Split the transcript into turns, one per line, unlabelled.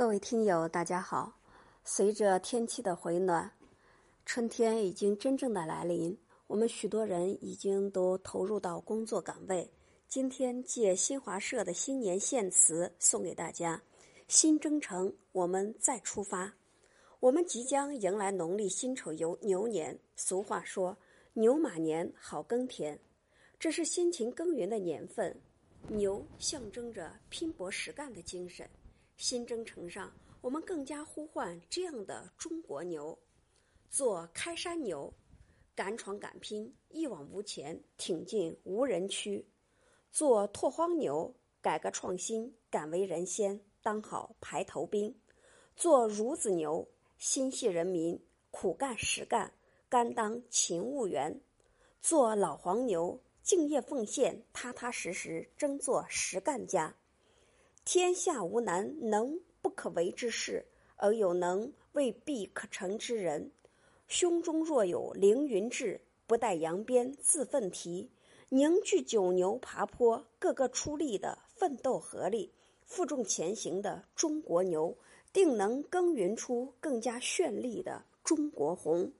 各位听友，大家好。随着天气的回暖，春天已经真正的来临。我们许多人已经都投入到工作岗位。今天借新华社的新年献词送给大家：新征程，我们再出发。我们即将迎来农历辛丑牛牛年。俗话说：“牛马年，好耕田。”这是辛勤耕耘的年份。牛象征着拼搏实干的精神。新征程上，我们更加呼唤这样的中国牛：做开山牛，敢闯敢拼，一往无前，挺进无人区；做拓荒牛，改革创新，敢为人先，当好排头兵；做孺子牛，心系人民，苦干实干，甘当勤务员；做老黄牛，敬业奉献，踏踏实实，争做实干家。天下无难能不可为之事，而有能未必可成之人。胸中若有凌云志，不待扬鞭自奋蹄。凝聚九牛爬坡，个个出力的奋斗合力，负重前行的中国牛，定能耕耘出更加绚丽的中国红。